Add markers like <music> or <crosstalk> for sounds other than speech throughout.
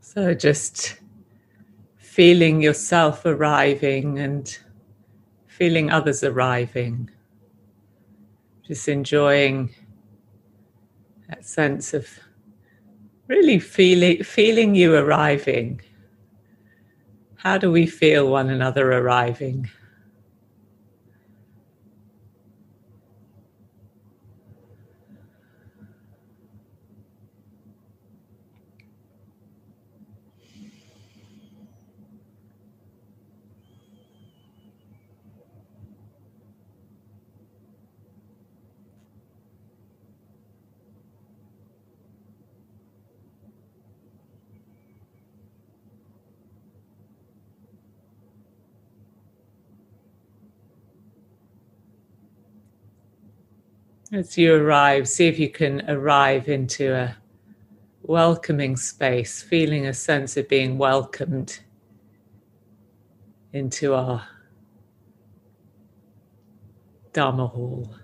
So just feeling yourself arriving and feeling others arriving. Just enjoying that sense of really feeling feeling you arriving. How do we feel one another arriving? As you arrive, see if you can arrive into a welcoming space, feeling a sense of being welcomed into our Dharma hall.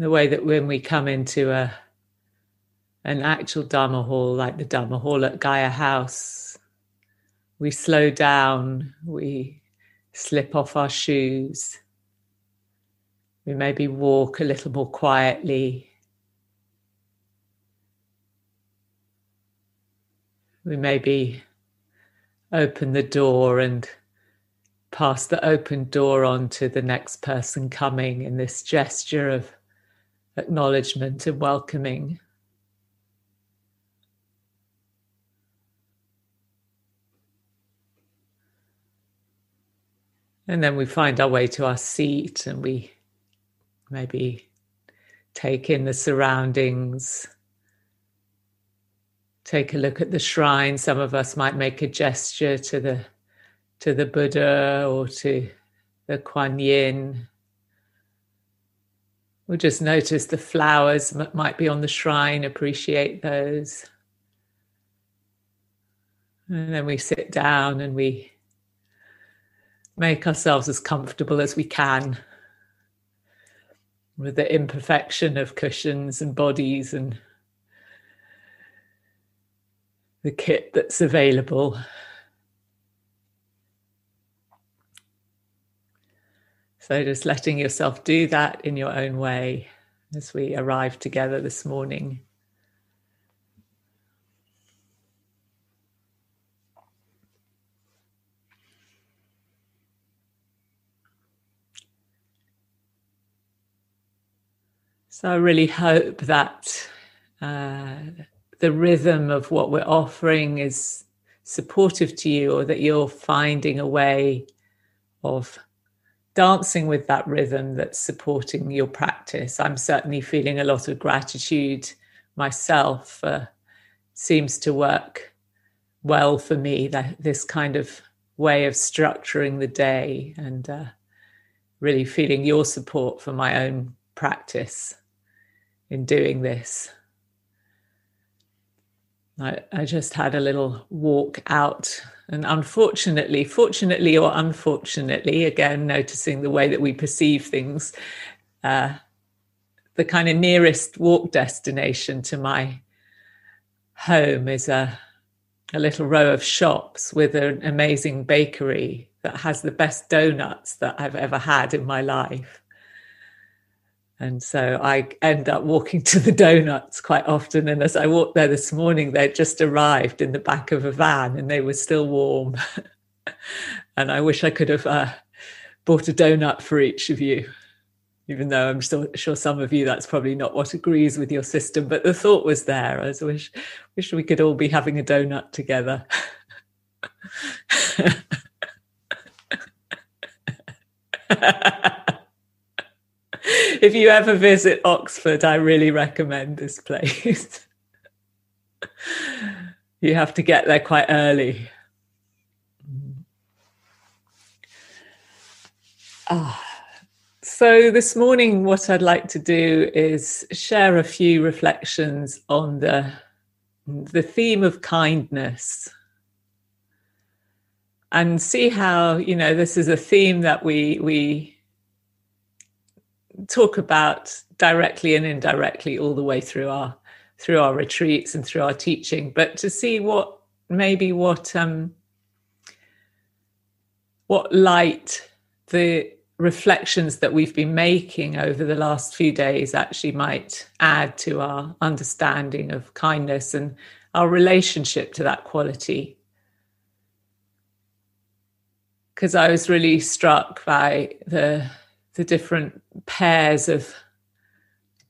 The way that when we come into a an actual Dharma hall, like the Dharma hall at Gaia House, we slow down, we slip off our shoes, we maybe walk a little more quietly. We maybe open the door and pass the open door on to the next person coming in this gesture of acknowledgement and welcoming. And then we find our way to our seat and we maybe take in the surroundings, take a look at the shrine. Some of us might make a gesture to the to the Buddha or to the Kuan Yin. We'll just notice the flowers that might be on the shrine, appreciate those. And then we sit down and we make ourselves as comfortable as we can with the imperfection of cushions and bodies and the kit that's available. So just letting yourself do that in your own way as we arrive together this morning. So I really hope that uh, the rhythm of what we're offering is supportive to you, or that you're finding a way of dancing with that rhythm that's supporting your practice. I'm certainly feeling a lot of gratitude myself. Uh, seems to work well for me that this kind of way of structuring the day and uh, really feeling your support for my own practice in doing this. I, I just had a little walk out and unfortunately, fortunately or unfortunately, again, noticing the way that we perceive things, uh, the kind of nearest walk destination to my home is a, a little row of shops with an amazing bakery that has the best donuts that I've ever had in my life. And so I end up walking to the donuts quite often. And as I walked there this morning, they'd just arrived in the back of a van and they were still warm. <laughs> and I wish I could have uh, bought a donut for each of you, even though I'm still sure some of you that's probably not what agrees with your system. But the thought was there. I wish wish we could all be having a donut together. <laughs> <laughs> if you ever visit Oxford, I really recommend this place. <laughs> you have to get there quite early. Ah. So, this morning, what I'd like to do is share a few reflections on the the theme of kindness and see how you know this is a theme that we we talk about directly and indirectly all the way through our through our retreats and through our teaching but to see what maybe what um what light the reflections that we've been making over the last few days actually might add to our understanding of kindness and our relationship to that quality. Because I was really struck by the the different pairs of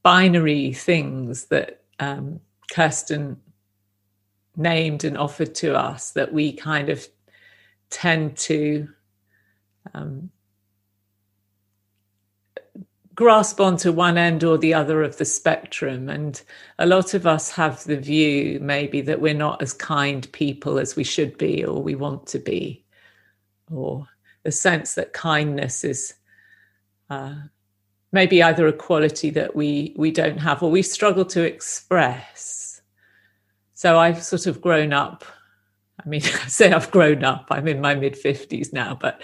binary things that um, Kirsten named and offered to us that we kind of tend to um, grasp onto one end or the other of the spectrum. And a lot of us have the view, maybe, that we're not as kind people as we should be or we want to be, or the sense that kindness is. Uh, maybe either a quality that we we don't have or we struggle to express so i've sort of grown up i mean <laughs> i say i've grown up i'm in my mid 50s now but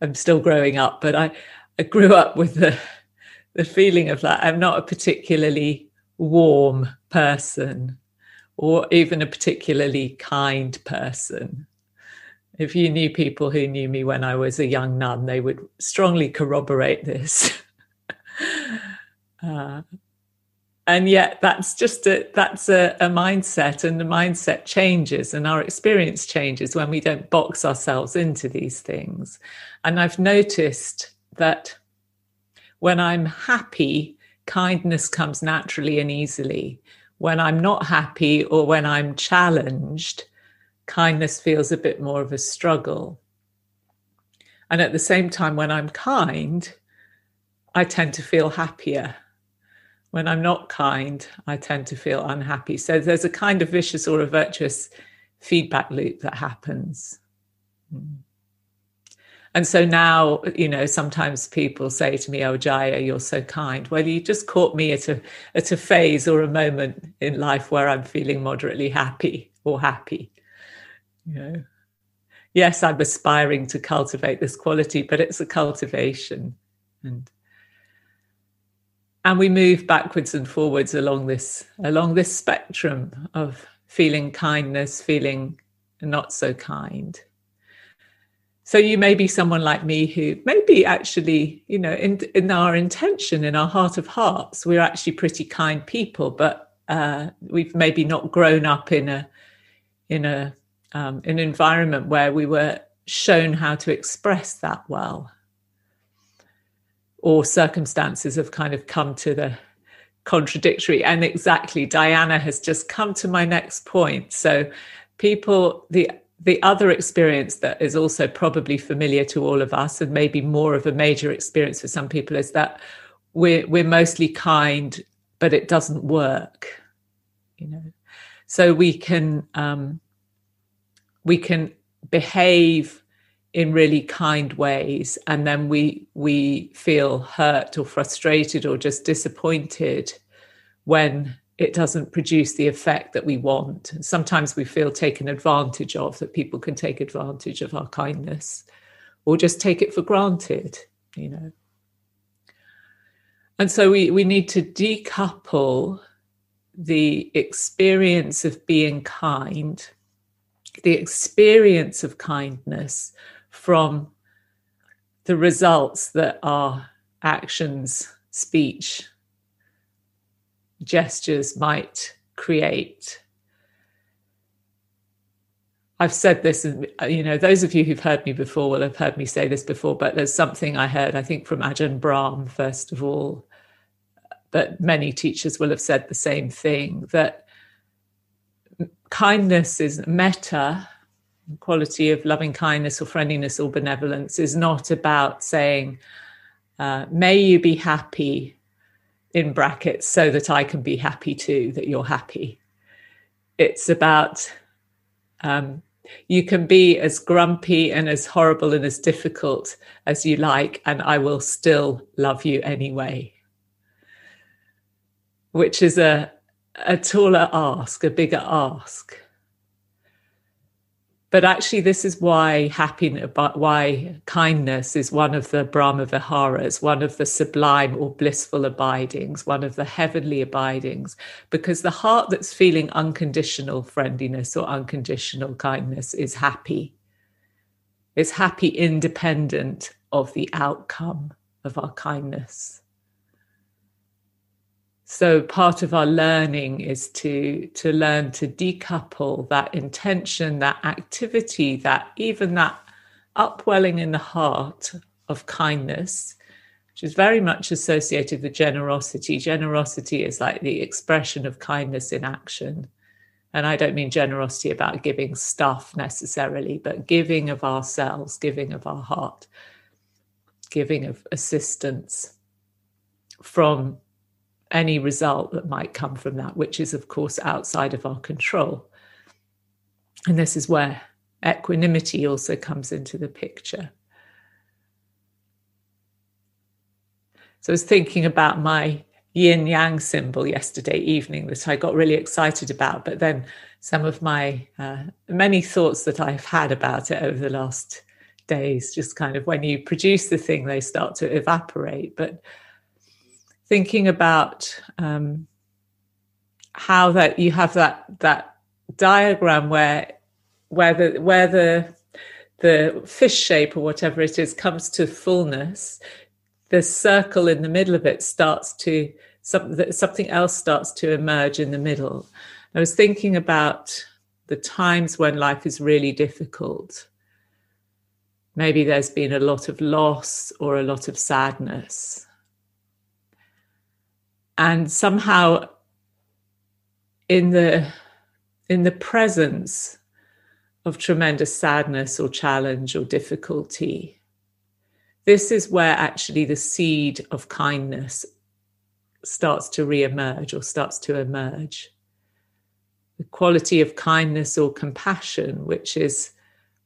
i'm still growing up but i i grew up with the the feeling of that I'm not a particularly warm person or even a particularly kind person. If you knew people who knew me when I was a young nun, they would strongly corroborate this. <laughs> uh, and yet that's just a that's a, a, mindset and the mindset changes and our experience changes when we don't box ourselves into these things and i've noticed that when I'm happy, kindness comes naturally and easily. When I'm not happy or when I'm challenged, kindness feels a bit more of a struggle. And at the same time, when I'm kind, I tend to feel happier. When I'm not kind, I tend to feel unhappy. So there's a kind of vicious or a virtuous feedback loop that happens. Mm. And so now, you know, sometimes people say to me, "Oh, Jaya, you're so kind." Well, you just caught me at a at a phase or a moment in life where I'm feeling moderately happy or happy. You know, yes, I'm aspiring to cultivate this quality, but it's a cultivation, and and we move backwards and forwards along this along this spectrum of feeling kindness, feeling not so kind. So you may be someone like me who maybe actually, you know, in in our intention, in our heart of hearts, we're actually pretty kind people, but uh, we've maybe not grown up in a in a um, an environment where we were shown how to express that well, or circumstances have kind of come to the contradictory. And exactly, Diana has just come to my next point. So people, the the other experience that is also probably familiar to all of us and maybe more of a major experience for some people is that we're we're mostly kind but it doesn't work you know so we can um, we can behave in really kind ways and then we we feel hurt or frustrated or just disappointed when it doesn't produce the effect that we want. Sometimes we feel taken advantage of, that people can take advantage of our kindness or just take it for granted, you know. And so we, we need to decouple the experience of being kind, the experience of kindness from the results that our actions, speech, gestures might create. I've said this, uh, you know, those of you who've heard me before will have heard me say this before, but there's something I heard, I think, from Ajahn Brahm, first of all, but many teachers will have said the same thing that kindness is metta quality of loving kindness or friendliness or benevolence, is not about saying, uh, may you be happy in brackets so that I can be happy too, that you're happy. It's about um, you can be as grumpy and as horrible and as difficult as you like, and I will still love you anyway. Which is a a taller ask, a bigger ask. But actually, this is why happiness, why kindness is one of the Brahma Viharas, one of the sublime or blissful abidings, one of the heavenly abidings, because the heart that's feeling unconditional friendliness or unconditional kindness is happy. It's happy independent of the outcome of our kindness. So part of our learning is to to learn to decouple that intention, that activity, that even that upwelling in the heart of kindness, which is very much associated with generosity. Generosity is like the expression of kindness in action. And I don't mean generosity about giving stuff necessarily, but giving of ourselves, giving of our heart, giving of assistance from any result that might come from that, which is, of course, outside of our control. And this is where equanimity also comes into the picture. So I was thinking about my yin yang symbol yesterday evening that I got really excited about, but then some of my uh, many thoughts that I've had about it over the last days just kind of when you produce the thing, they start to evaporate. But thinking about um, how that you have that that diagram where where the where the the fish shape or whatever it is comes to fullness the circle in the middle of it starts to something something else starts to emerge in the middle. I was thinking about the times when life is really difficult. Maybe there's been a lot of loss or a lot of sadness and somehow in the in the presence of tremendous sadness or challenge or difficulty this is where actually the seed of kindness starts to re-emerge or starts to emerge. The quality of kindness or compassion which is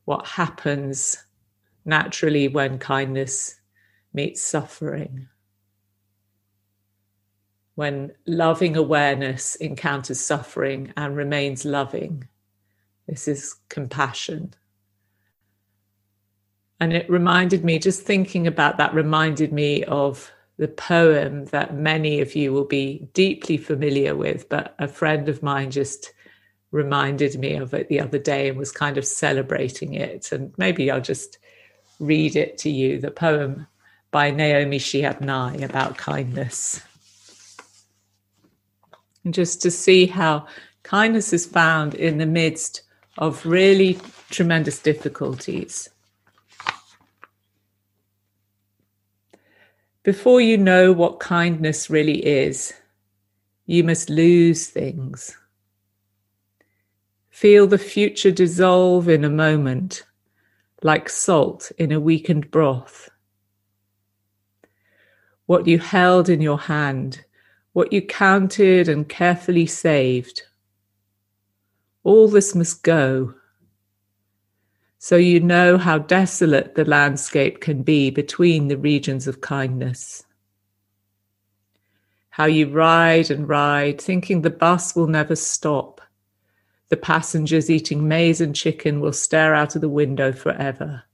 what happens naturally when kindness meets suffering when loving awareness encounters suffering and remains loving. This is compassion. And it reminded me, just thinking about that, reminded me of the poem that many of you will be deeply familiar with, but a friend of mine just reminded me of it the other day and was kind of celebrating it. And maybe I'll just read it to you the poem by Naomi Shihab Nye about kindness and just to see how kindness is found in the midst of really tremendous difficulties. Before you know what kindness really is, you must lose things. Feel the future dissolve in a moment, like salt in a weakened broth. What you held in your hand what you counted and carefully saved. All this must go. So you know how desolate the landscape can be between the regions of kindness. How you ride and ride, thinking the bus will never stop. The passengers eating maize and chicken will stare out of the window forever.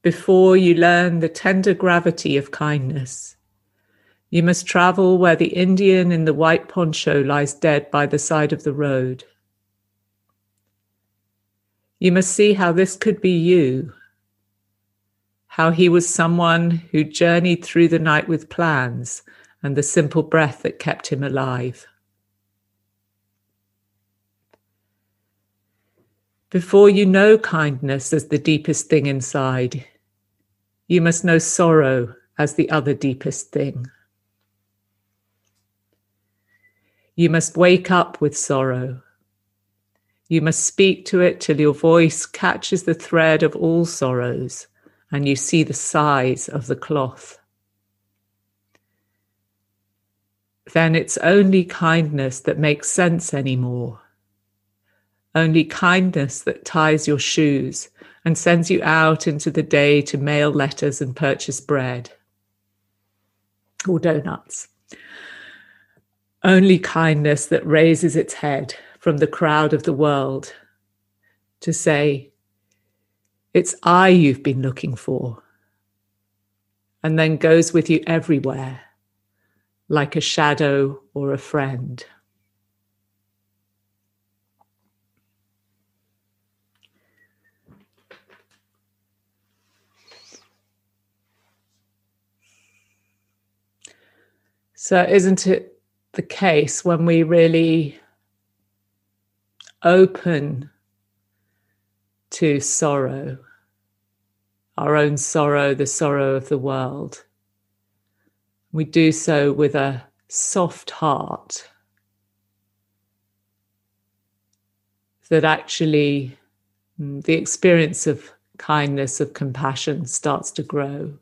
Before you learn the tender gravity of kindness, you must travel where the Indian in the white poncho lies dead by the side of the road. You must see how this could be you, how he was someone who journeyed through the night with plans and the simple breath that kept him alive. Before you know kindness as the deepest thing inside, you must know sorrow as the other deepest thing. You must wake up with sorrow. You must speak to it till your voice catches the thread of all sorrows and you see the size of the cloth. Then it's only kindness that makes sense anymore. Only kindness that ties your shoes and sends you out into the day to mail letters and purchase bread or donuts. Only kindness that raises its head from the crowd of the world to say, It's I you've been looking for, and then goes with you everywhere like a shadow or a friend. So, isn't it the case when we really open to sorrow, our own sorrow, the sorrow of the world? We do so with a soft heart that actually mm, the experience of kindness, of compassion starts to grow.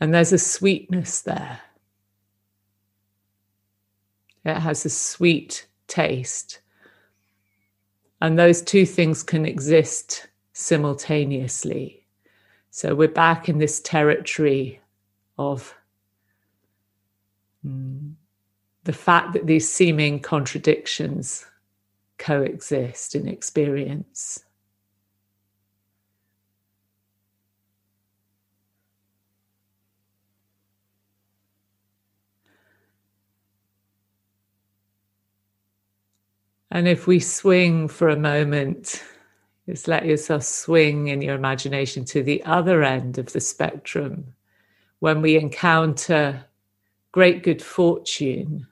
And there's a sweetness there. It has a sweet taste. And those two things can exist simultaneously. So we're back in this territory of mm, the fact that these seeming contradictions coexist in experience. And if we swing for a moment, just let yourself swing in your imagination to the other end of the spectrum when we encounter great good fortune,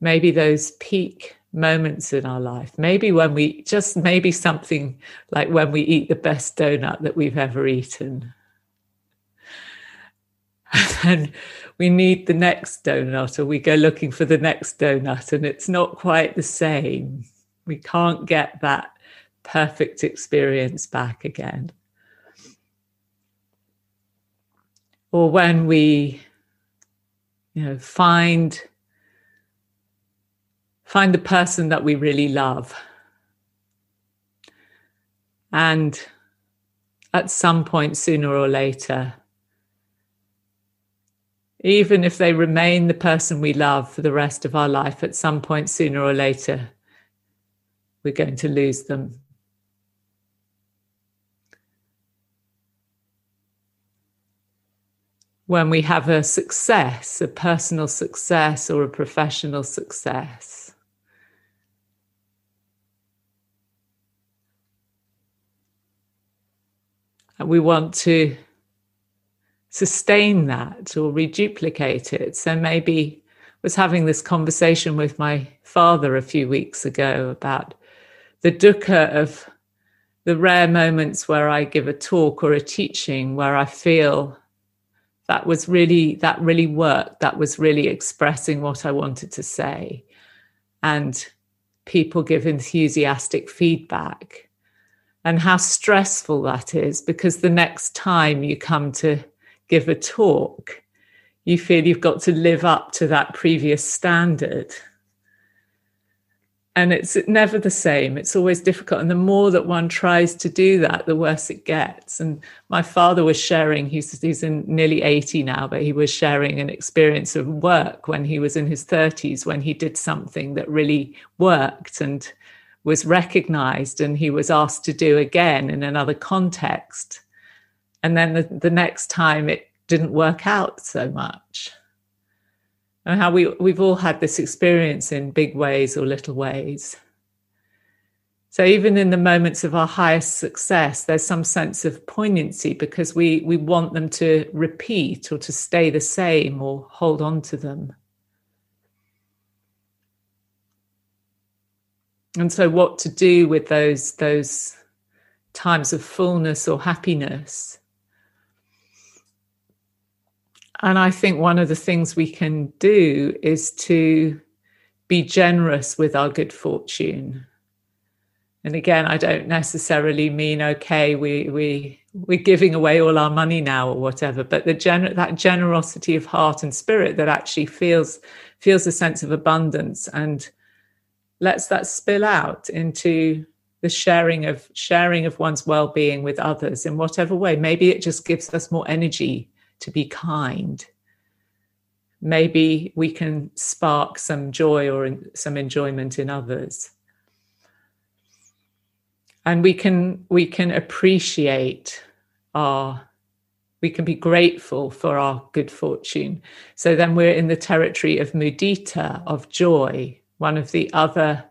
maybe those peak moments in our life, maybe when we just maybe something like when we eat the best donut that we've ever eaten. <laughs> And we need the next donut or we go looking for the next donut and it's not quite the same. We can't get that perfect experience back again. Or when we you know find find the person that we really love and at some point sooner or later even if they remain the person we love for the rest of our life, at some point, sooner or later, we're going to lose them. When we have a success, a personal success or a professional success, we want to sustain that or reduplicate it. So maybe I was having this conversation with my father a few weeks ago about the dukkha of the rare moments where I give a talk or a teaching where I feel that was really that really worked that was really expressing what I wanted to say and people give enthusiastic feedback and how stressful that is because the next time you come to give a talk, you feel you've got to live up to that previous standard. And it's never the same. It's always difficult. And the more that one tries to do that, the worse it gets. And my father was sharing, he's, he's in nearly 80 now, but he was sharing an experience of work when he was in his 30s, when he did something that really worked and was recognized and he was asked to do again in another context and then the, the next time it didn't work out so much. And how we we've all had this experience in big ways or little ways. So even in the moments of our highest success there's some sense of poignancy because we we want them to repeat or to stay the same or hold on to them. And so what to do with those those times of fullness or happiness and I think one of the things we can do is to be generous with our good fortune. And again, I don't necessarily mean okay, we we we're giving away all our money now or whatever, but the gener- that generosity of heart and spirit that actually feels feels a sense of abundance and lets that spill out into the sharing of sharing of one's well-being with others in whatever way. Maybe it just gives us more energy to be kind. maybe we can spark some joy or some enjoyment in others and we can we can appreciate our we can be grateful for our good fortune so then we're in the territory of mudita of joy one of the other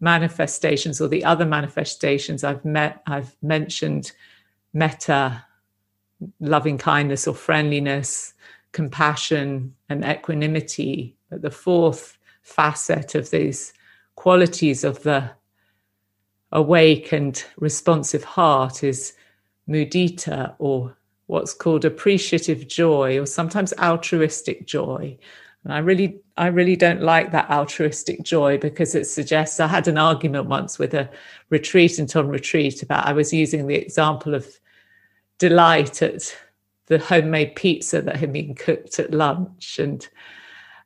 manifestations or the other manifestations i've met i've mentioned metta loving kindness or friendliness compassion and equanimity. But the fourth facet of these qualities of the awake and responsive heart is mudita or what's called appreciative joy or sometimes altruistic joy and i really i really don't like that altruistic joy because it suggests i had an argument once with a retreatant on retreat about i was using the example of delight at the homemade pizza that had been cooked at lunch. And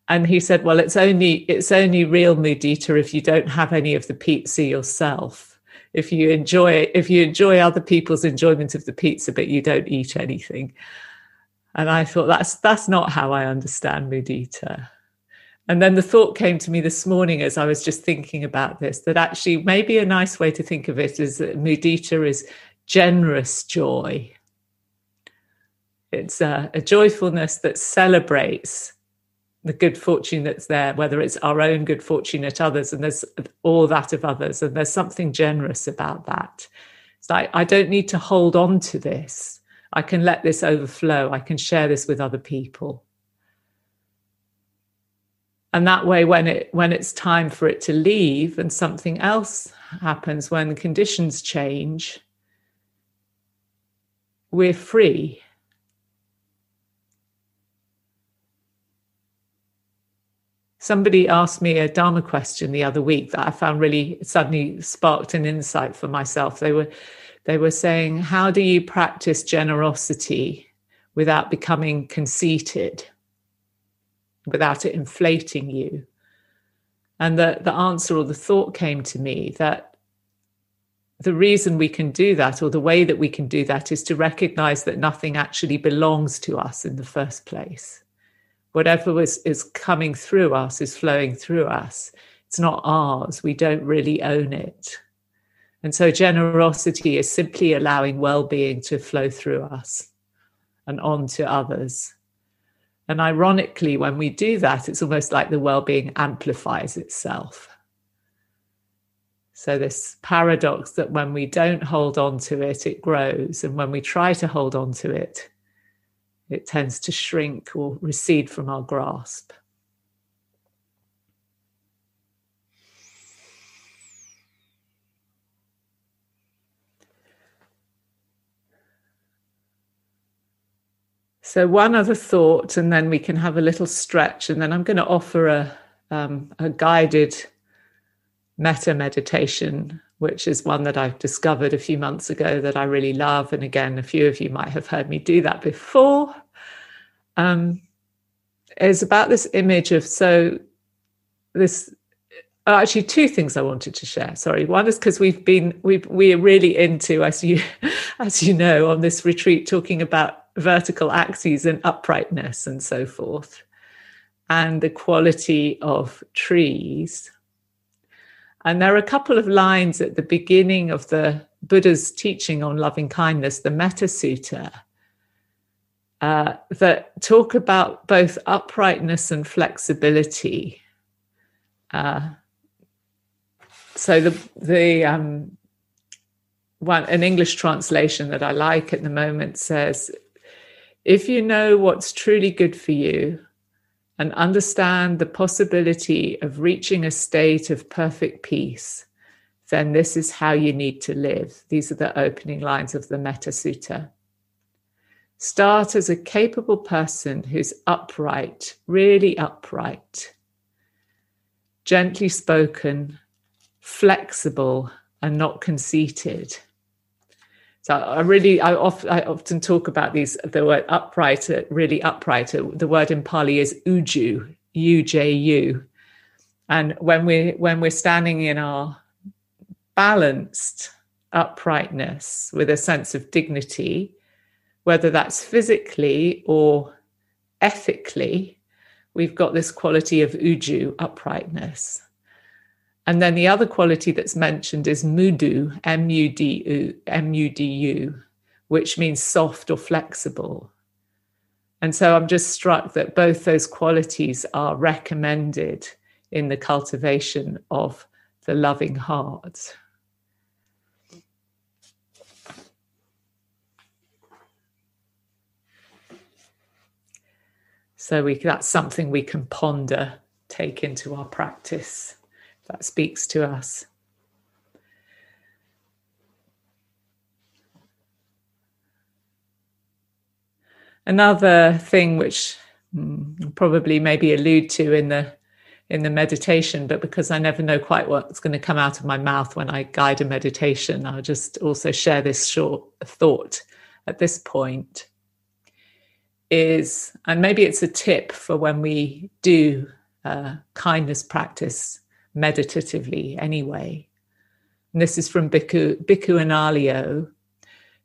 and he said well it's only it's only real mudita if you don't have any of the pizza yourself. If you enjoy if you enjoy other people's enjoyment of the pizza but you don't eat anything. And i thought that's that's not how i understand mudita. And then the thought came to me this morning as i was just thinking about this that actually maybe a nice way to think of it is that mudita is generous joy it's a, a joyfulness that celebrates the good fortune that's there, whether it's our own good fortune at others, and there's all that of others, and there's something generous about that. It's like I don't need to hold on to this. I can let this overflow. I can share this with other people. And that way, when it when it's time for it to leave and something else happens, when conditions change, we're free Somebody asked me a Dharma question the other week that I found really suddenly sparked an insight for myself. They were they were saying, How do you practice generosity without becoming conceited, without it inflating you? And the, the answer or the thought came to me that the reason we can do that, or the way that we can do that, is to recognize that nothing actually belongs to us in the first place whatever was, is coming through us is flowing through us. It's not ours. We don't really own it. And so generosity is simply allowing well being to flow through us and on to others. And ironically, when we do that, it's almost like the well being amplifies itself. So, this paradox that when we don't hold on to it, it grows. And when we try to hold on to it, it tends to shrink or recede from our grasp. So, one other thought, and then we can have a little stretch, and then I'm going to offer a, um, a guided metta meditation which is one that I've discovered a few months ago that I really love. And again, a few of you might have heard me do that before. Um, is about this image of so this uh, actually two things I wanted to share. Sorry, one is because we've been we we're really into as you <laughs> as you know on this retreat talking about vertical axes and uprightness and so forth, and the quality of trees and there are a couple of lines at the beginning of the Buddha's teaching on loving kindness, the Metta Sutta, uh, that talk about both uprightness and flexibility. Uh, so the the um, one an English translation that I like at the moment says, "If you know what's truly good for you, and understand the possibility of reaching a state of perfect peace, then this is how you need to live. These are the opening lines of the Metta Sutta. Start as a capable person who's upright, really upright, gently spoken, flexible, and not conceited. So I really, I, I often talk about these, the word upright, really upright. The word in Pali is uju, U-J-U. And when we when we're standing in our balanced uprightness with a sense of dignity, whether that's physically or ethically, we've got this quality of uju, uprightness. And then the other quality that's mentioned is mudu, M U D U, M U D U, which means soft or flexible. And so I'm just struck that both those qualities are recommended in the cultivation of the loving heart. So we, that's something we can ponder, take into our practice that speaks to us. Another thing which mm, probably maybe allude to in the in the meditation, but because I never know quite what's going to come out of my mouth when I guide a meditation, I'll just also share this short thought at this point. Is and maybe it's a tip for when we do uh, kindness practice meditatively anyway. And this is from Bhikkhu, Bhikkhu Analayo,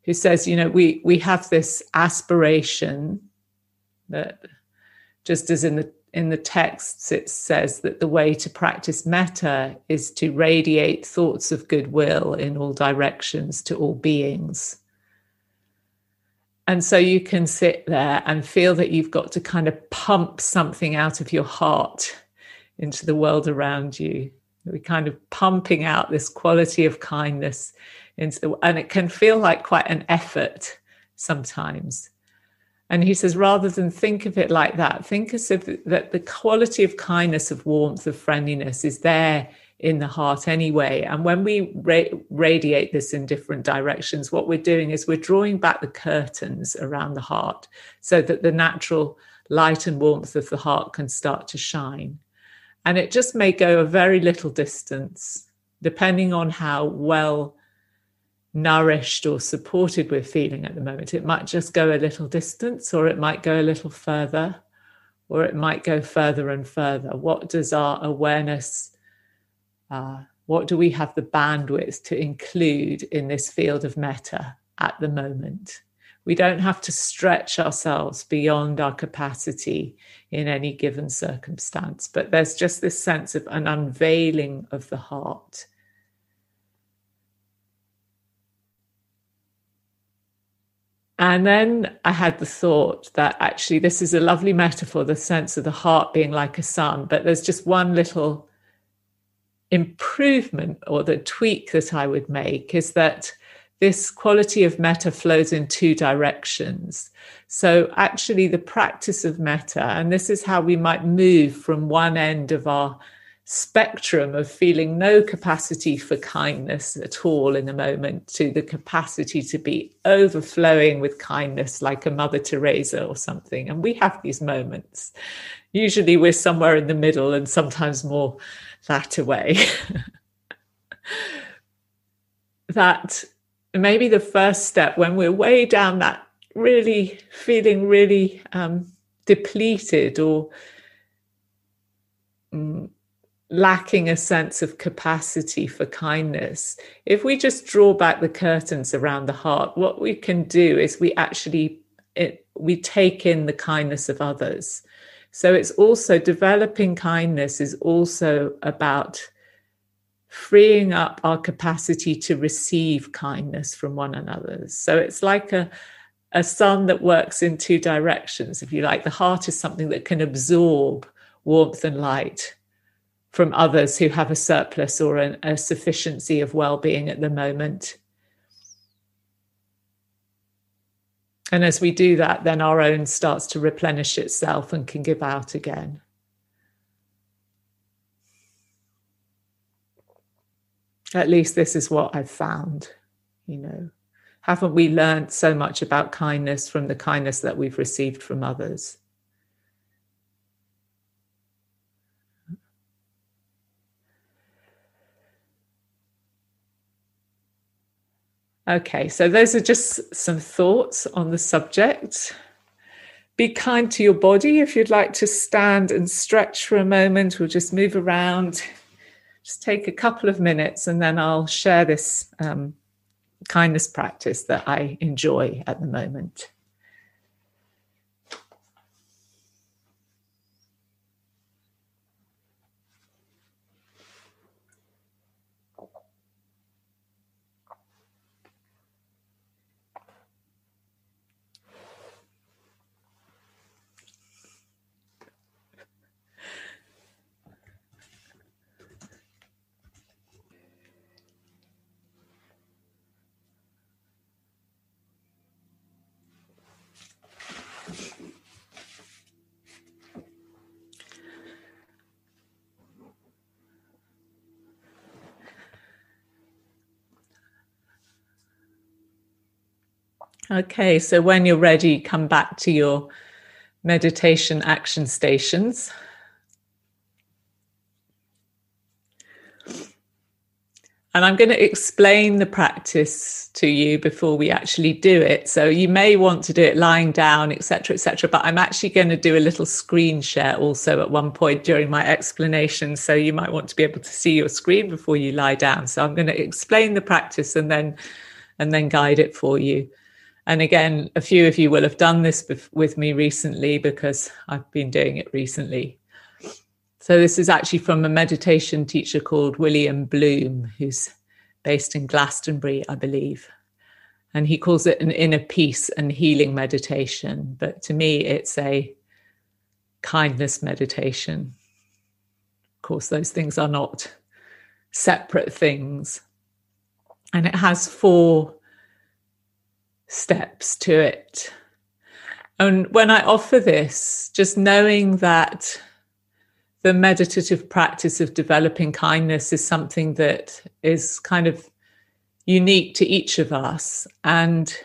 who says, you know, we, we have this aspiration that just as in the in the texts it says that the way to practice metta is to radiate thoughts of goodwill in all directions to all beings. And so you can sit there and feel that you've got to kind of pump something out of your heart into the world around you. We're kind of pumping out this quality of kindness into the, and it can feel like quite an effort sometimes. And he says, rather than think of it like that, think as if that the quality of kindness, of warmth, of friendliness is there in the heart anyway. And when we ra- radiate this in different directions, what we're doing is we're drawing back the curtains around the heart so that the natural light and warmth of the heart can start to shine. And it just may go a very little distance, depending on how well nourished or supported we're feeling at the moment. It might just go a little distance, or it might go a little further, or it might go further and further. What does our awareness, uh, what do we have the bandwidth to include in this field of metta at the moment? We don't have to stretch ourselves beyond our capacity in any given circumstance, but there's just this sense of an unveiling of the heart. And then I had the thought that actually this is a lovely metaphor, the sense of the heart being like a sun, but there's just one little improvement or the tweak that I would make is that this quality of metta flows in two directions. So, actually, the practice of metta, and this is how we might move from one end of our spectrum of feeling no capacity for kindness at all in a moment to the capacity to be overflowing with kindness like a Mother Teresa or something. And we have these moments. Usually, we're somewhere in the middle and sometimes more that away. <laughs> that maybe the first step when we're way down that really feeling really um, depleted or um, lacking a sense of capacity for kindness, if we just draw back the curtains around the heart, what we can do is we actually it, we take in the kindness of others. So it's also developing kindness is also about freeing up our capacity to receive kindness from one another. So it's like a, a sun that works in two directions, if you like. The heart is something that can absorb warmth and light from others who have a surplus or an, a sufficiency of well being at the moment. And as we do that, then our own starts to replenish itself and can give out again. At least this is what I've found, you know. Haven't we learned so much about kindness from the kindness that we've received from others? Okay, so those are just some thoughts on the subject. Be kind to your body. If you'd like to stand and stretch for a moment, we'll just move around just take a couple of minutes and then I'll share this um, kindness practice that I enjoy at the moment. Okay, so when you're ready, come back to your meditation action stations. And I'm going to explain the practice to you before we actually do it. So you may want to do it lying down, etc., etc. but I'm actually going to do a little screen share also at one point during my explanation. So you might want to be able to see your screen before you lie down. So I'm going to explain the practice and then and then guide it for you. And again, a few of you will have done this with me recently because I've been doing it recently. So, this is actually from a meditation teacher called William Bloom, who's based in Glastonbury, I believe. And he calls it an inner peace and healing meditation. But to me, it's a kindness meditation. Of course, those things are not separate things. And it has four steps to it. And when I offer this, just knowing that the meditative practice of developing kindness is something that is kind of unique to each of us and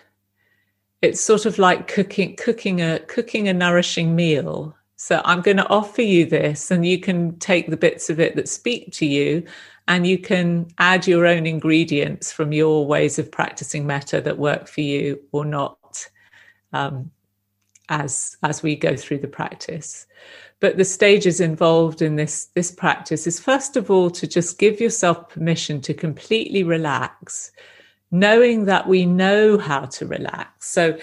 it's sort of like cooking cooking a cooking a nourishing meal so i'm going to offer you this and you can take the bits of it that speak to you and you can add your own ingredients from your ways of practicing metta that work for you or not um, as as we go through the practice. But the stages involved in this this practice is first of all to just give yourself permission to completely relax knowing that we know how to relax. So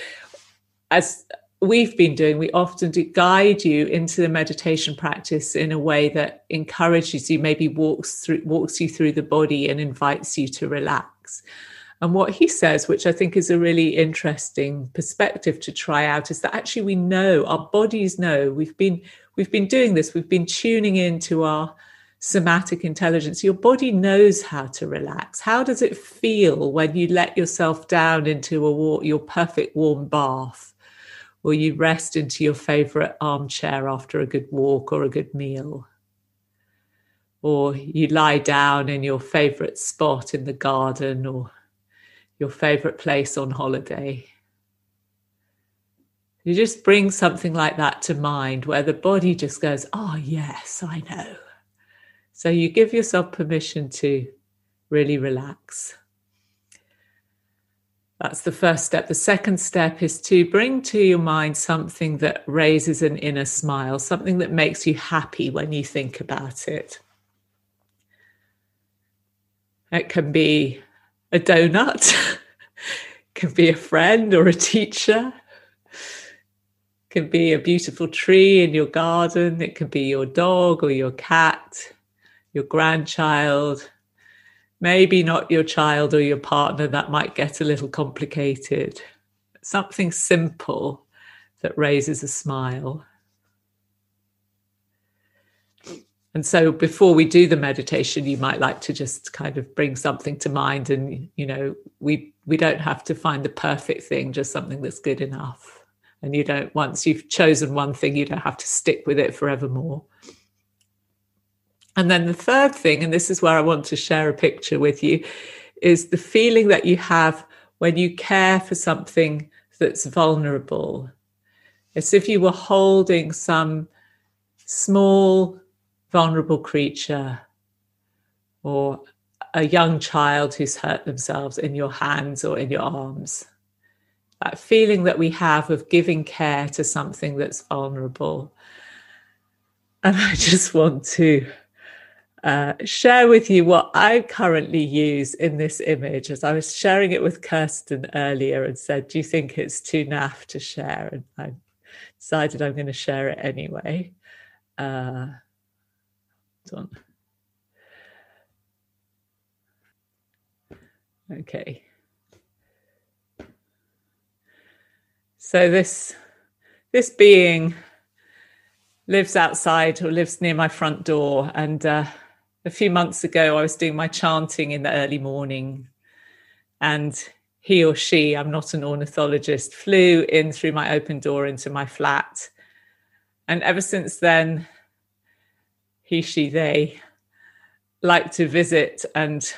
as we've been doing we often do guide you into the meditation practice in a way that encourages you maybe walks through walks you through the body and invites you to relax and what he says, which I think is a really interesting perspective to try out, is that actually we know our bodies know we've been we've been doing this, we've been tuning into our somatic intelligence. Your body knows how to relax. How does it feel when you let yourself down into a your perfect warm bath, or you rest into your favorite armchair after a good walk or a good meal? Or you lie down in your favorite spot in the garden or your favorite place on holiday. You just bring something like that to mind where the body just goes, Oh, yes, I know. So you give yourself permission to really relax. That's the first step. The second step is to bring to your mind something that raises an inner smile, something that makes you happy when you think about it. It can be a donut, <laughs> can be a friend or a teacher, can be a beautiful tree in your garden, it can be your dog or your cat, your grandchild, maybe not your child or your partner, that might get a little complicated. Something simple that raises a smile. And so before we do the meditation, you might like to just kind of bring something to mind. And, you know, we, we don't have to find the perfect thing, just something that's good enough. And you don't, once you've chosen one thing, you don't have to stick with it forevermore. And then the third thing, and this is where I want to share a picture with you, is the feeling that you have when you care for something that's vulnerable. It's if you were holding some small vulnerable creature or a young child who's hurt themselves in your hands or in your arms. That feeling that we have of giving care to something that's vulnerable. And I just want to uh, share with you what I currently use in this image. As I was sharing it with Kirsten earlier and said, Do you think it's too naff to share? And I decided I'm going to share it anyway. Uh. Okay. So this this being lives outside or lives near my front door, and uh, a few months ago I was doing my chanting in the early morning, and he or she, I'm not an ornithologist, flew in through my open door into my flat. And ever since then, he, she, they like to visit and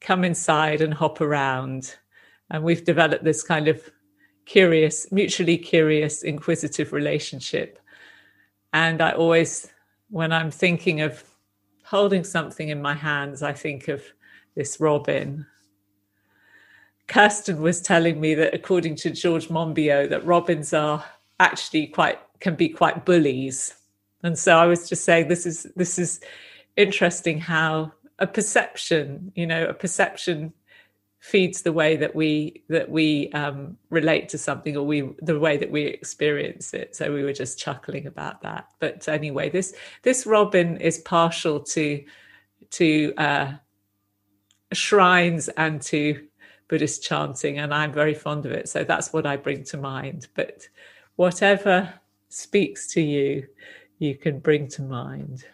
come inside and hop around. And we've developed this kind of curious, mutually curious, inquisitive relationship. And I always, when I'm thinking of holding something in my hands, I think of this robin. Kirsten was telling me that according to George Monbiot, that robins are actually quite can be quite bullies. And so I was just saying this is this is interesting how a perception, you know, a perception feeds the way that we that we um, relate to something or we the way that we experience it. So we were just chuckling about that. But anyway this this robin is partial to to uh, shrines and to buddhist chanting and i'm very fond of it. So that's what i bring to mind. But whatever speaks to you you can bring to mind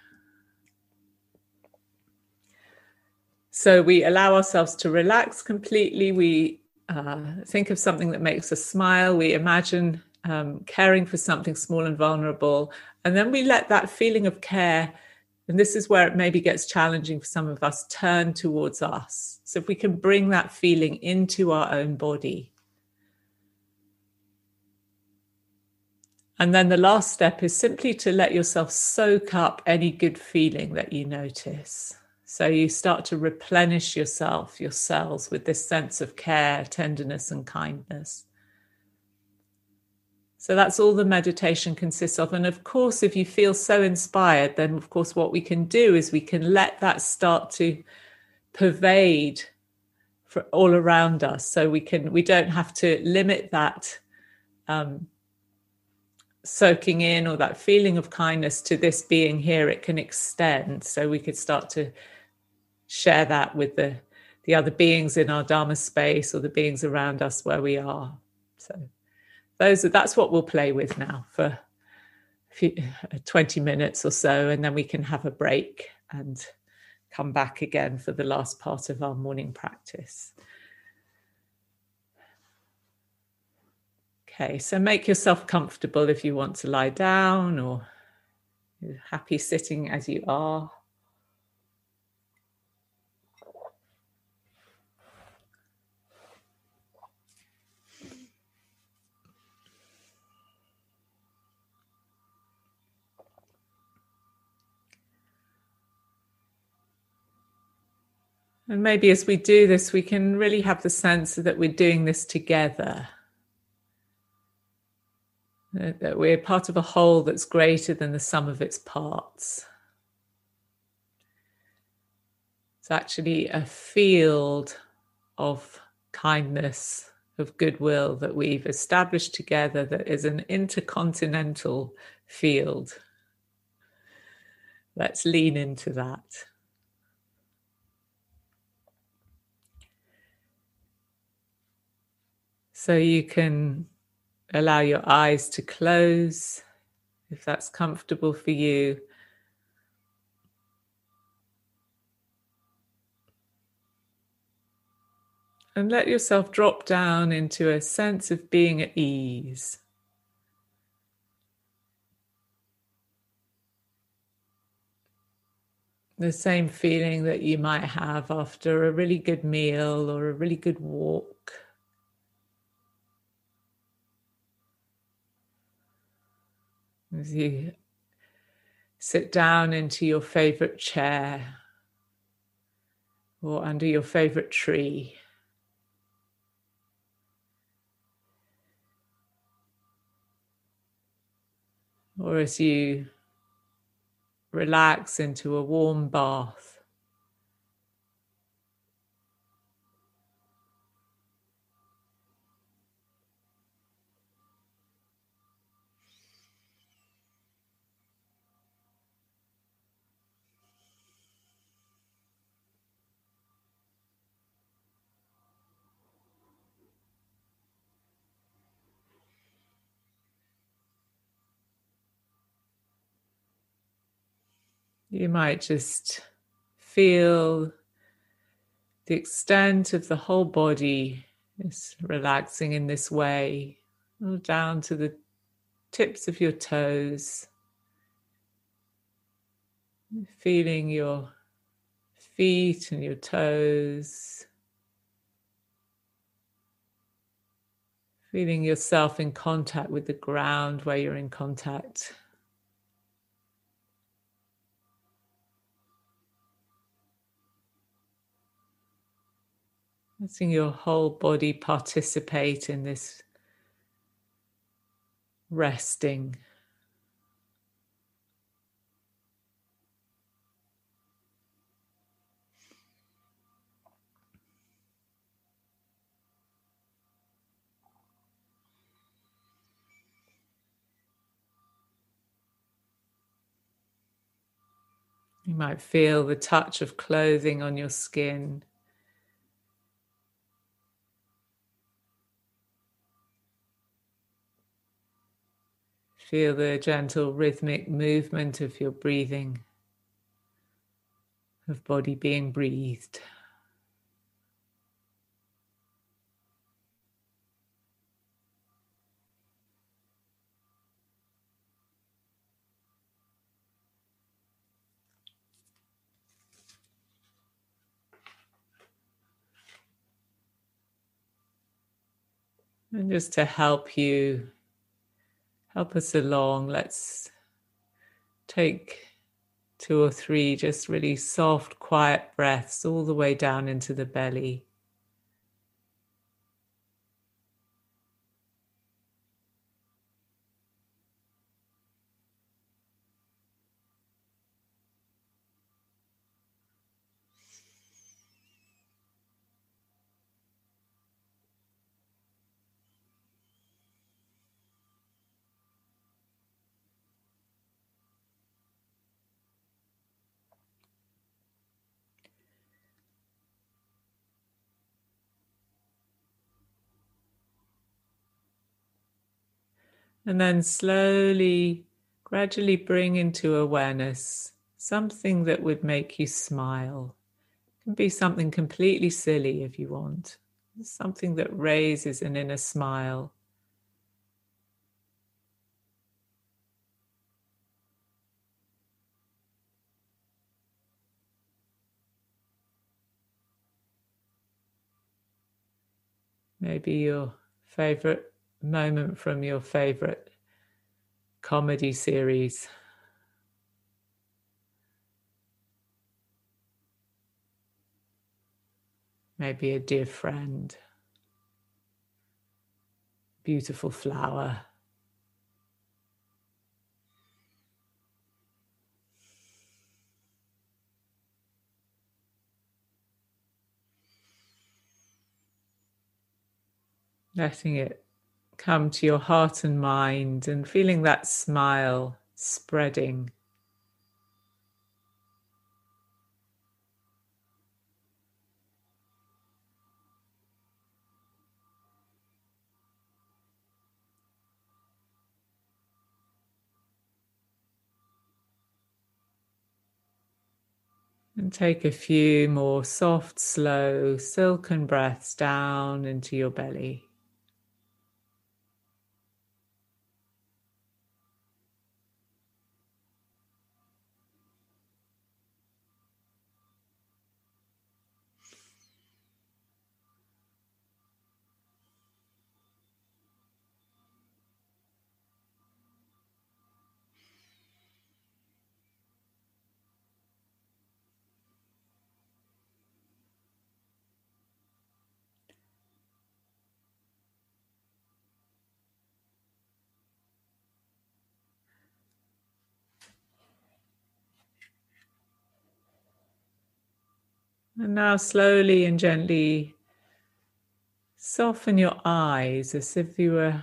So we allow ourselves to relax completely. We uh, think of something that makes us smile. We imagine um, caring for something small and vulnerable. And then we let that feeling of care, and this is where it maybe gets challenging for some of us, turn towards us. So if we can bring that feeling into our own body. And then the last step is simply to let yourself soak up any good feeling that you notice. So you start to replenish yourself, your cells, with this sense of care, tenderness, and kindness. So that's all the meditation consists of. And of course, if you feel so inspired, then of course, what we can do is we can let that start to pervade for all around us. So we can we don't have to limit that um, soaking in or that feeling of kindness to this being here. It can extend. So we could start to share that with the the other beings in our dharma space or the beings around us where we are. So those are that's what we'll play with now for few, uh, 20 minutes or so and then we can have a break and come back again for the last part of our morning practice. Okay so make yourself comfortable if you want to lie down or happy sitting as you are And maybe as we do this, we can really have the sense that we're doing this together. That we're part of a whole that's greater than the sum of its parts. It's actually a field of kindness, of goodwill that we've established together that is an intercontinental field. Let's lean into that. So you can allow your eyes to close if that's comfortable for you. And let yourself drop down into a sense of being at ease. The same feeling that you might have after a really good meal or a really good walk. As you sit down into your favorite chair or under your favorite tree. Or as you relax into a warm bath. You might just feel the extent of the whole body is relaxing in this way, down to the tips of your toes, feeling your feet and your toes, Feeling yourself in contact with the ground where you're in contact. Letting your whole body participate in this resting. You might feel the touch of clothing on your skin. Feel the gentle rhythmic movement of your breathing, of body being breathed. And just to help you, help us along, let's take two or three just really soft, quiet breaths all the way down into the belly. And then slowly, gradually bring into awareness something that would make you smile. It can be something completely silly if you want, something that raises an inner smile. Maybe your favorite moment from your favorite comedy series. Maybe a dear friend, beautiful flower. Letting it come to your heart and mind and feeling that smile spreading. And take a few more soft, slow, silken breaths down into your belly. Now, slowly and gently, soften your eyes as if you were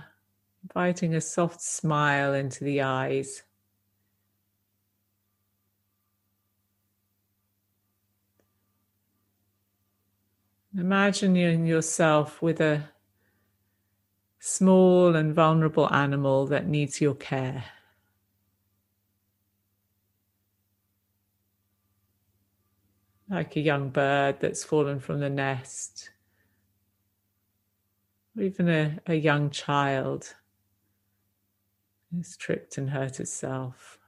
inviting a soft smile into the eyes. Imagine yourself with a small and vulnerable animal that needs your care. Like a young bird that's fallen from the nest, or even a, a young child who's tripped and hurt itself.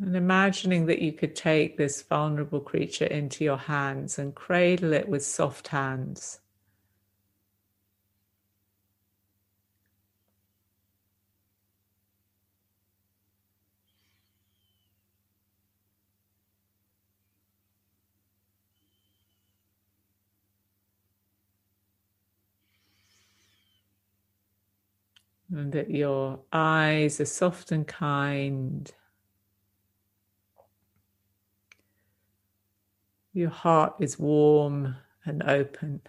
And imagining that you could take this vulnerable creature into your hands and cradle it with soft hands. And that your eyes are soft and kind. Your heart is warm and open.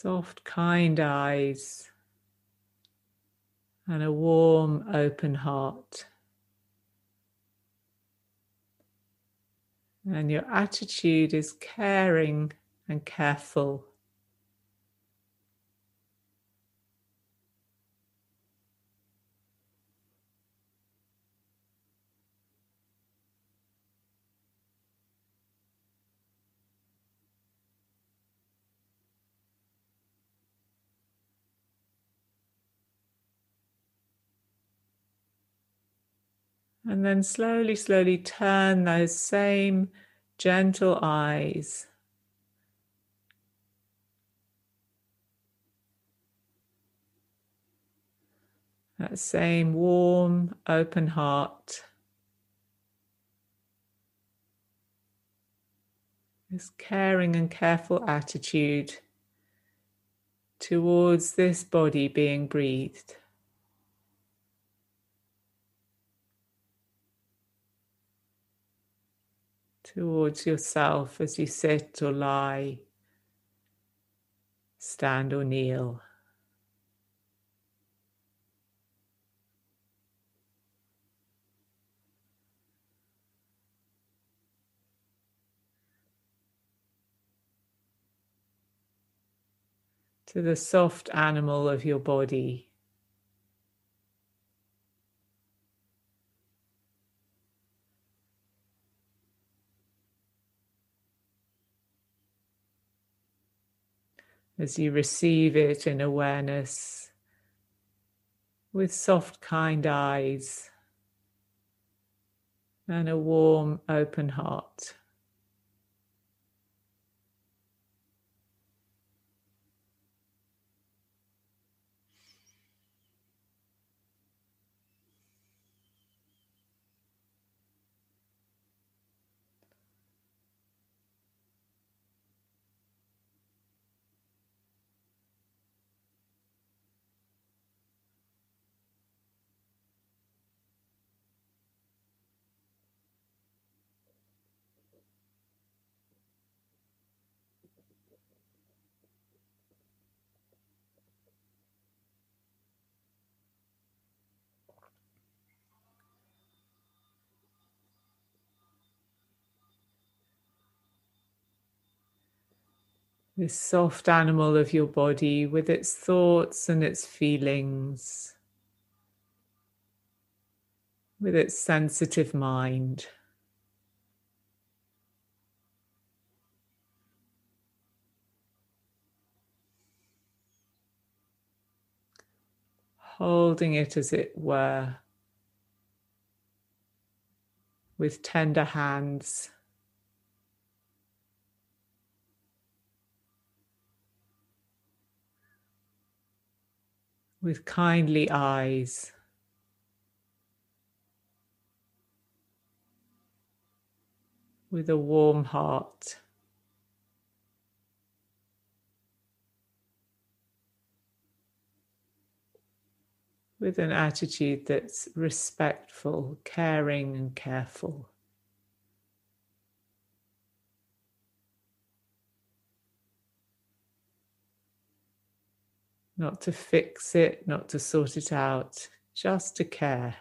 Soft, kind eyes, and a warm, open heart. And your attitude is caring and careful. And then slowly, slowly turn those same gentle eyes. That same warm, open heart. This caring and careful attitude towards this body being breathed. Towards yourself as you sit or lie, stand or kneel. To the soft animal of your body. As you receive it in awareness with soft, kind eyes and a warm, open heart. This soft animal of your body with its thoughts and its feelings, with its sensitive mind. Holding it as it were with tender hands. With kindly eyes. With a warm heart. with an attitude that's respectful, caring, and careful. Not to fix it, not to sort it out, just to care.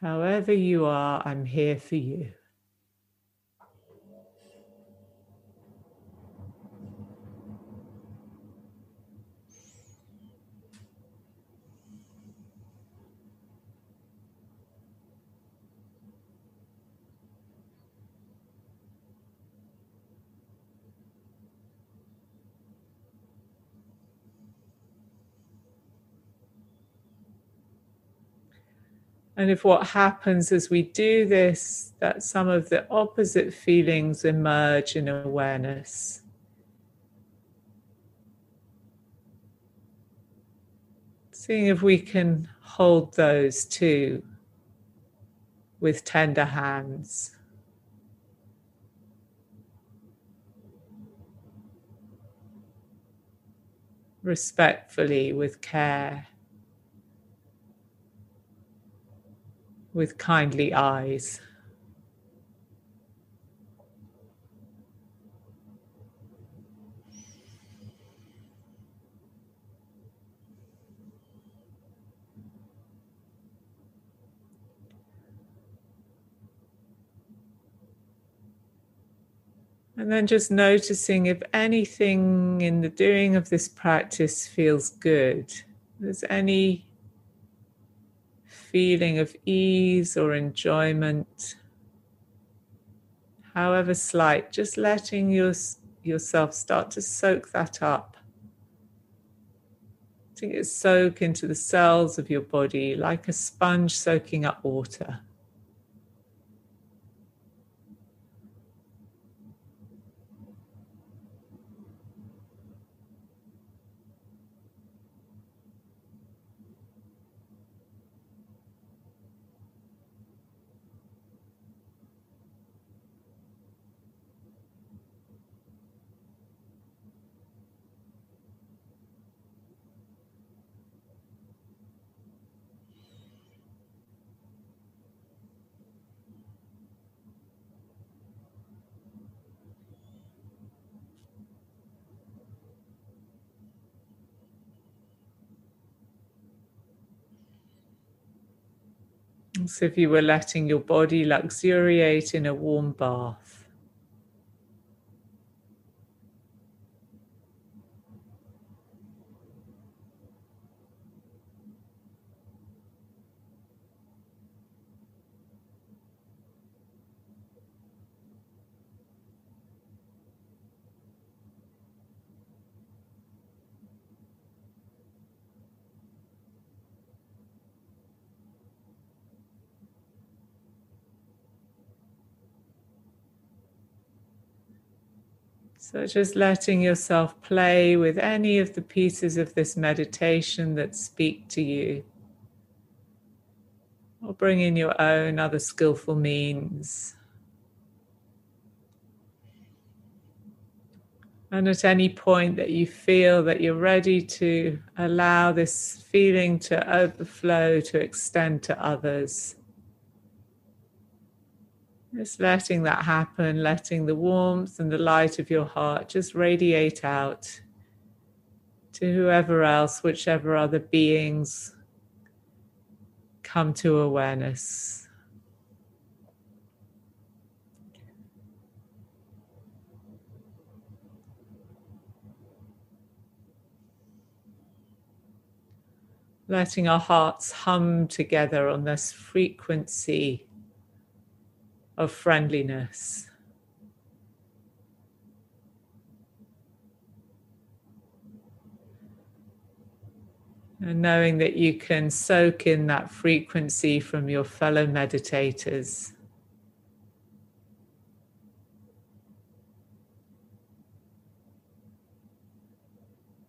However you are, I'm here for you. And if what happens as we do this, that some of the opposite feelings emerge in awareness. Seeing if we can hold those too with tender hands. Respectfully, with care. With kindly eyes. And then just noticing if anything in the doing of this practice feels good. There's any feeling of ease or enjoyment, however slight, just letting your, yourself start to soak that up. Letting it soak into the cells of your body like a sponge soaking up water. As if you were letting your body luxuriate in a warm bath. Just letting yourself play with any of the pieces of this meditation that speak to you, or bring in your own other skillful means. And at any point that you feel that you're ready to allow this feeling to overflow, to extend to others, just letting that happen, letting the warmth and the light of your heart just radiate out to whoever else, whichever other beings come to awareness. Letting our hearts hum together on this frequency of friendliness. And knowing that you can soak in that frequency from your fellow meditators.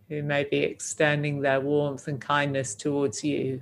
Who may be extending their warmth and kindness towards you.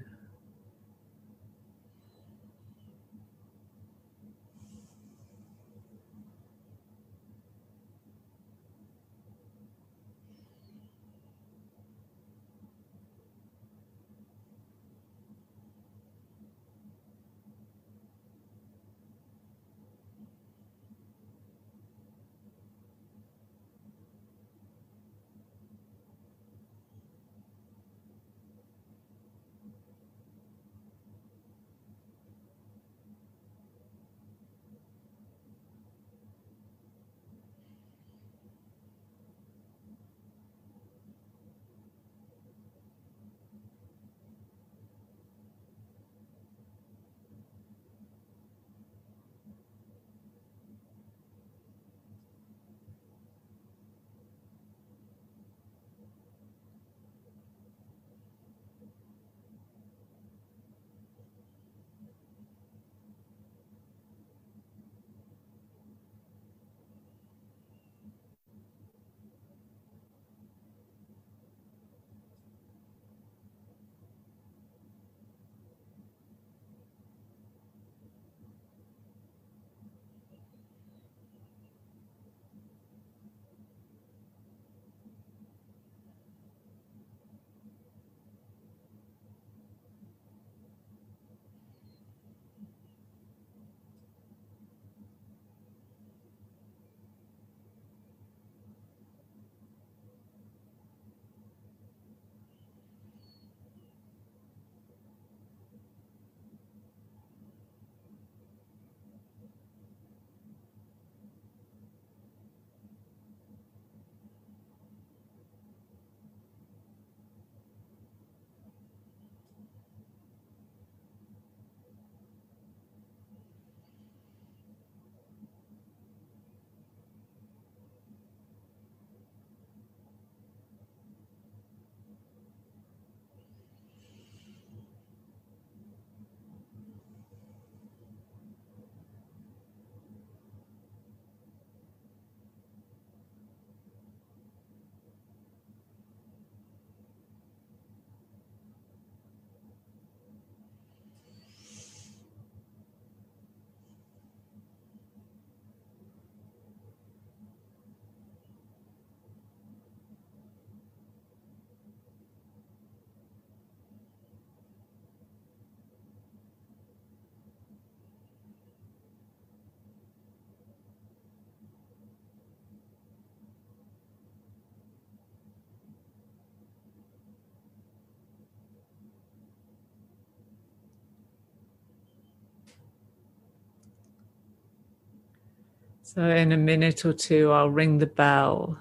So, in a minute or two, I'll ring the bell.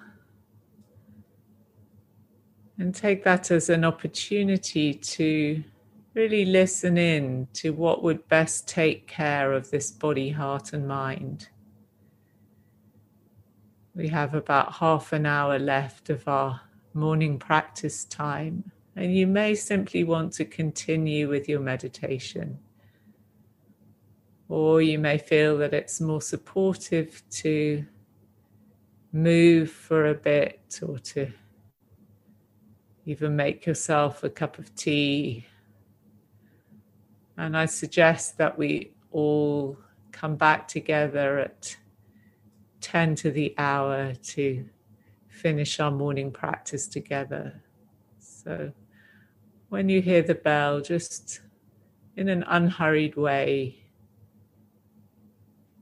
And take that as an opportunity to really listen in to what would best take care of this body, heart, and mind. We have about half an hour left of our morning practice time, and you may simply want to continue with your meditation. Or you may feel that it's more supportive to move for a bit or to even make yourself a cup of tea. And I suggest that we all come back together at 10 to the hour to finish our morning practice together. So when you hear the bell, just in an unhurried way,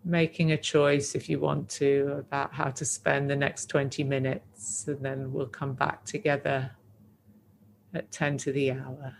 making a choice if you want to about how to spend the next 20 minutes, and then we'll come back together at 10 to the hour.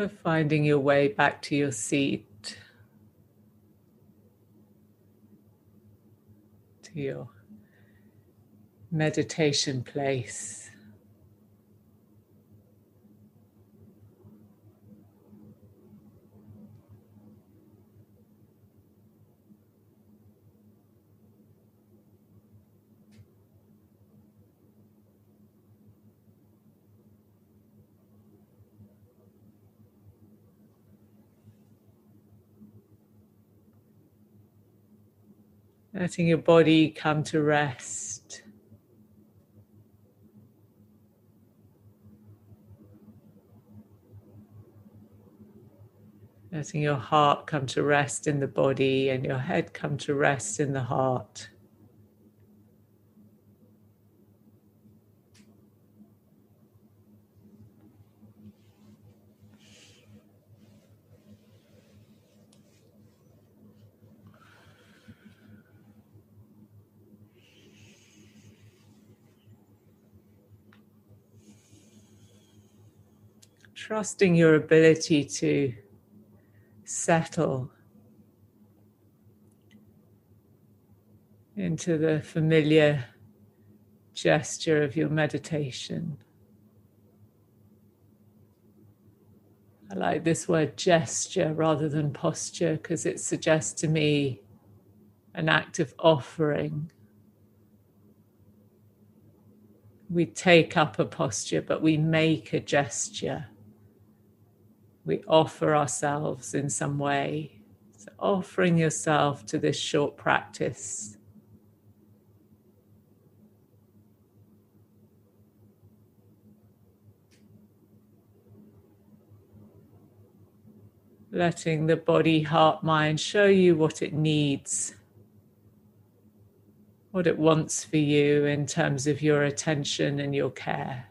So, finding your way back to your seat, to your meditation place. Letting your body come to rest. Letting your heart come to rest in the body and your head come to rest in the heart. Trusting your ability to settle into the familiar gesture of your meditation. I like this word gesture rather than posture because it suggests to me an act of offering. We take up a posture, but we make a gesture we offer ourselves in some way. So offering yourself to this short practice. Letting the body, heart, mind show you what it needs, what it wants for you in terms of your attention and your care.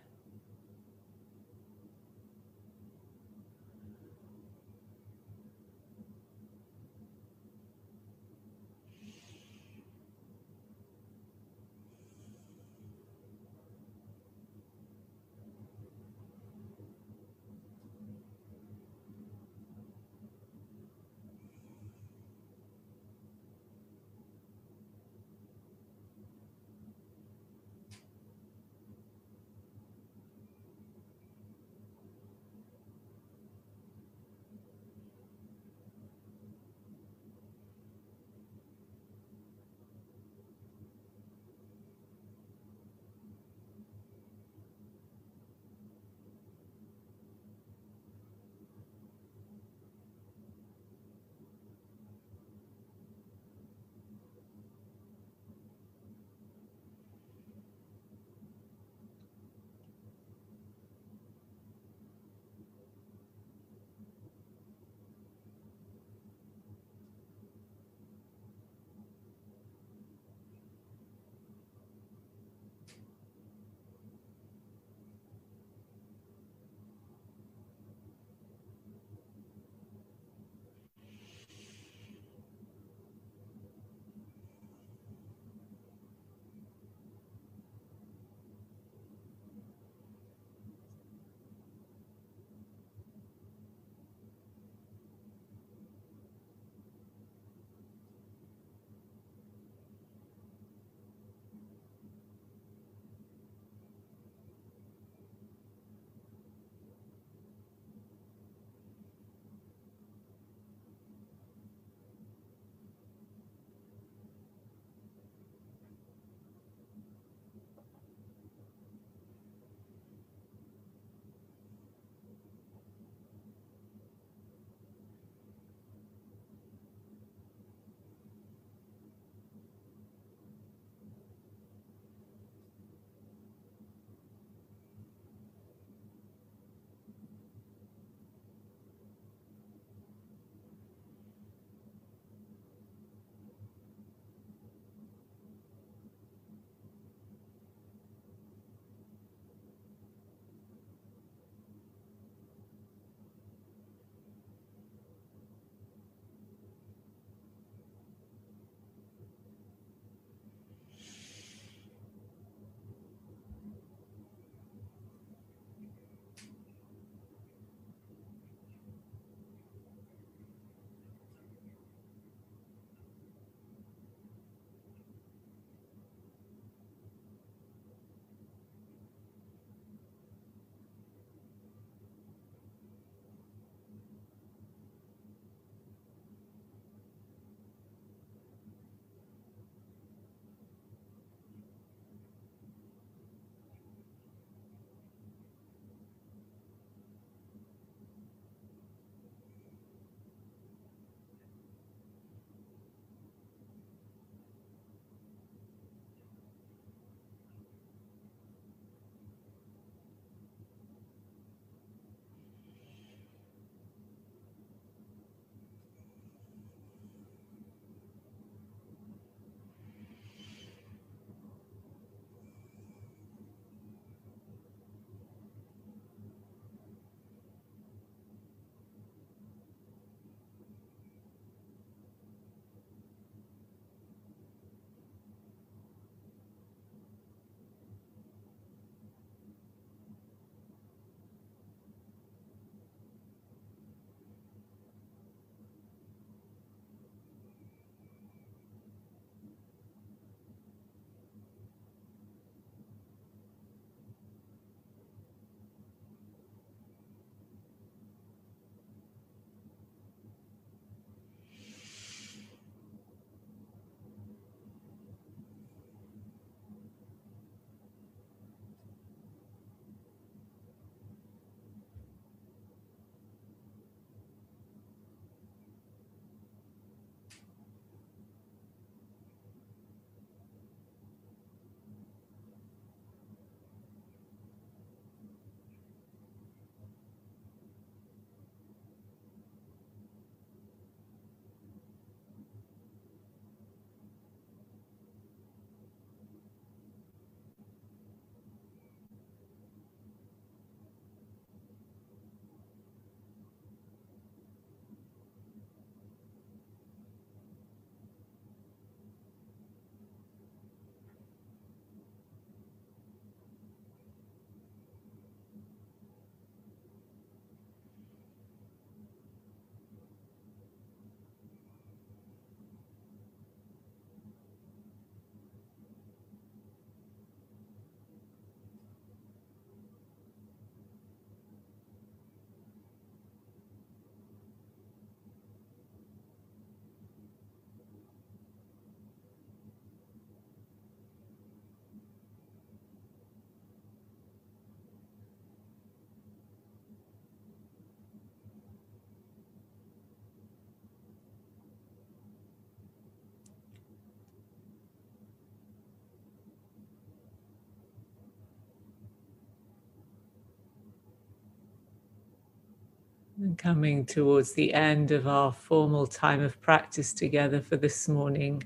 And coming towards the end of our formal time of practice together for this morning.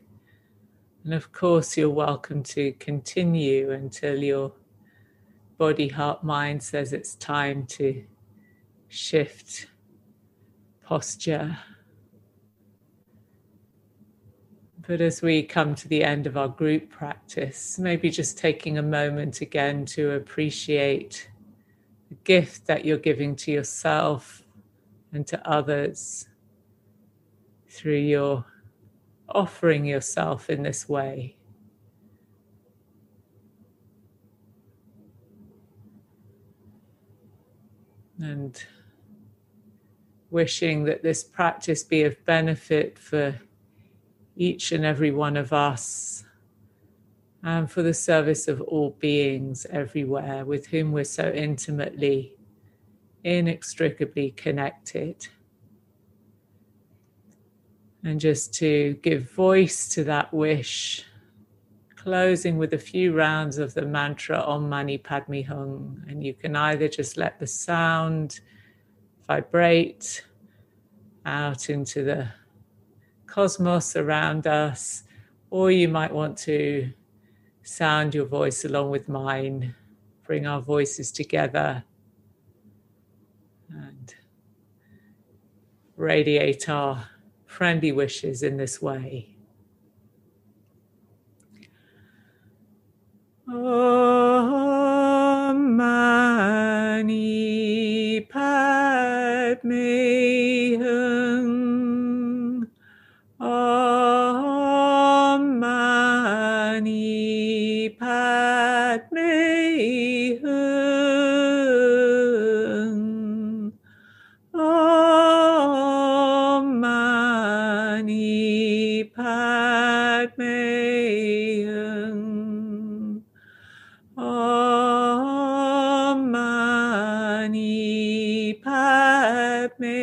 And of course, you're welcome to continue until your body, heart, mind says it's time to shift posture. But as we come to the end of our group practice, maybe just taking a moment again to appreciate the gift that you're giving to yourself and to others through your offering yourself in this way. And wishing that this practice be of benefit for each and every one of us and for the service of all beings everywhere with whom we're so intimately inextricably connected. And just to give voice to that wish, closing with a few rounds of the mantra Om Mani Padme Hung. And you can either just let the sound vibrate out into the cosmos around us, or you might want to sound your voice along with mine, bring our voices together and radiate our friendly wishes in this way. Om Mani Padme Hum. Padme Hum. me.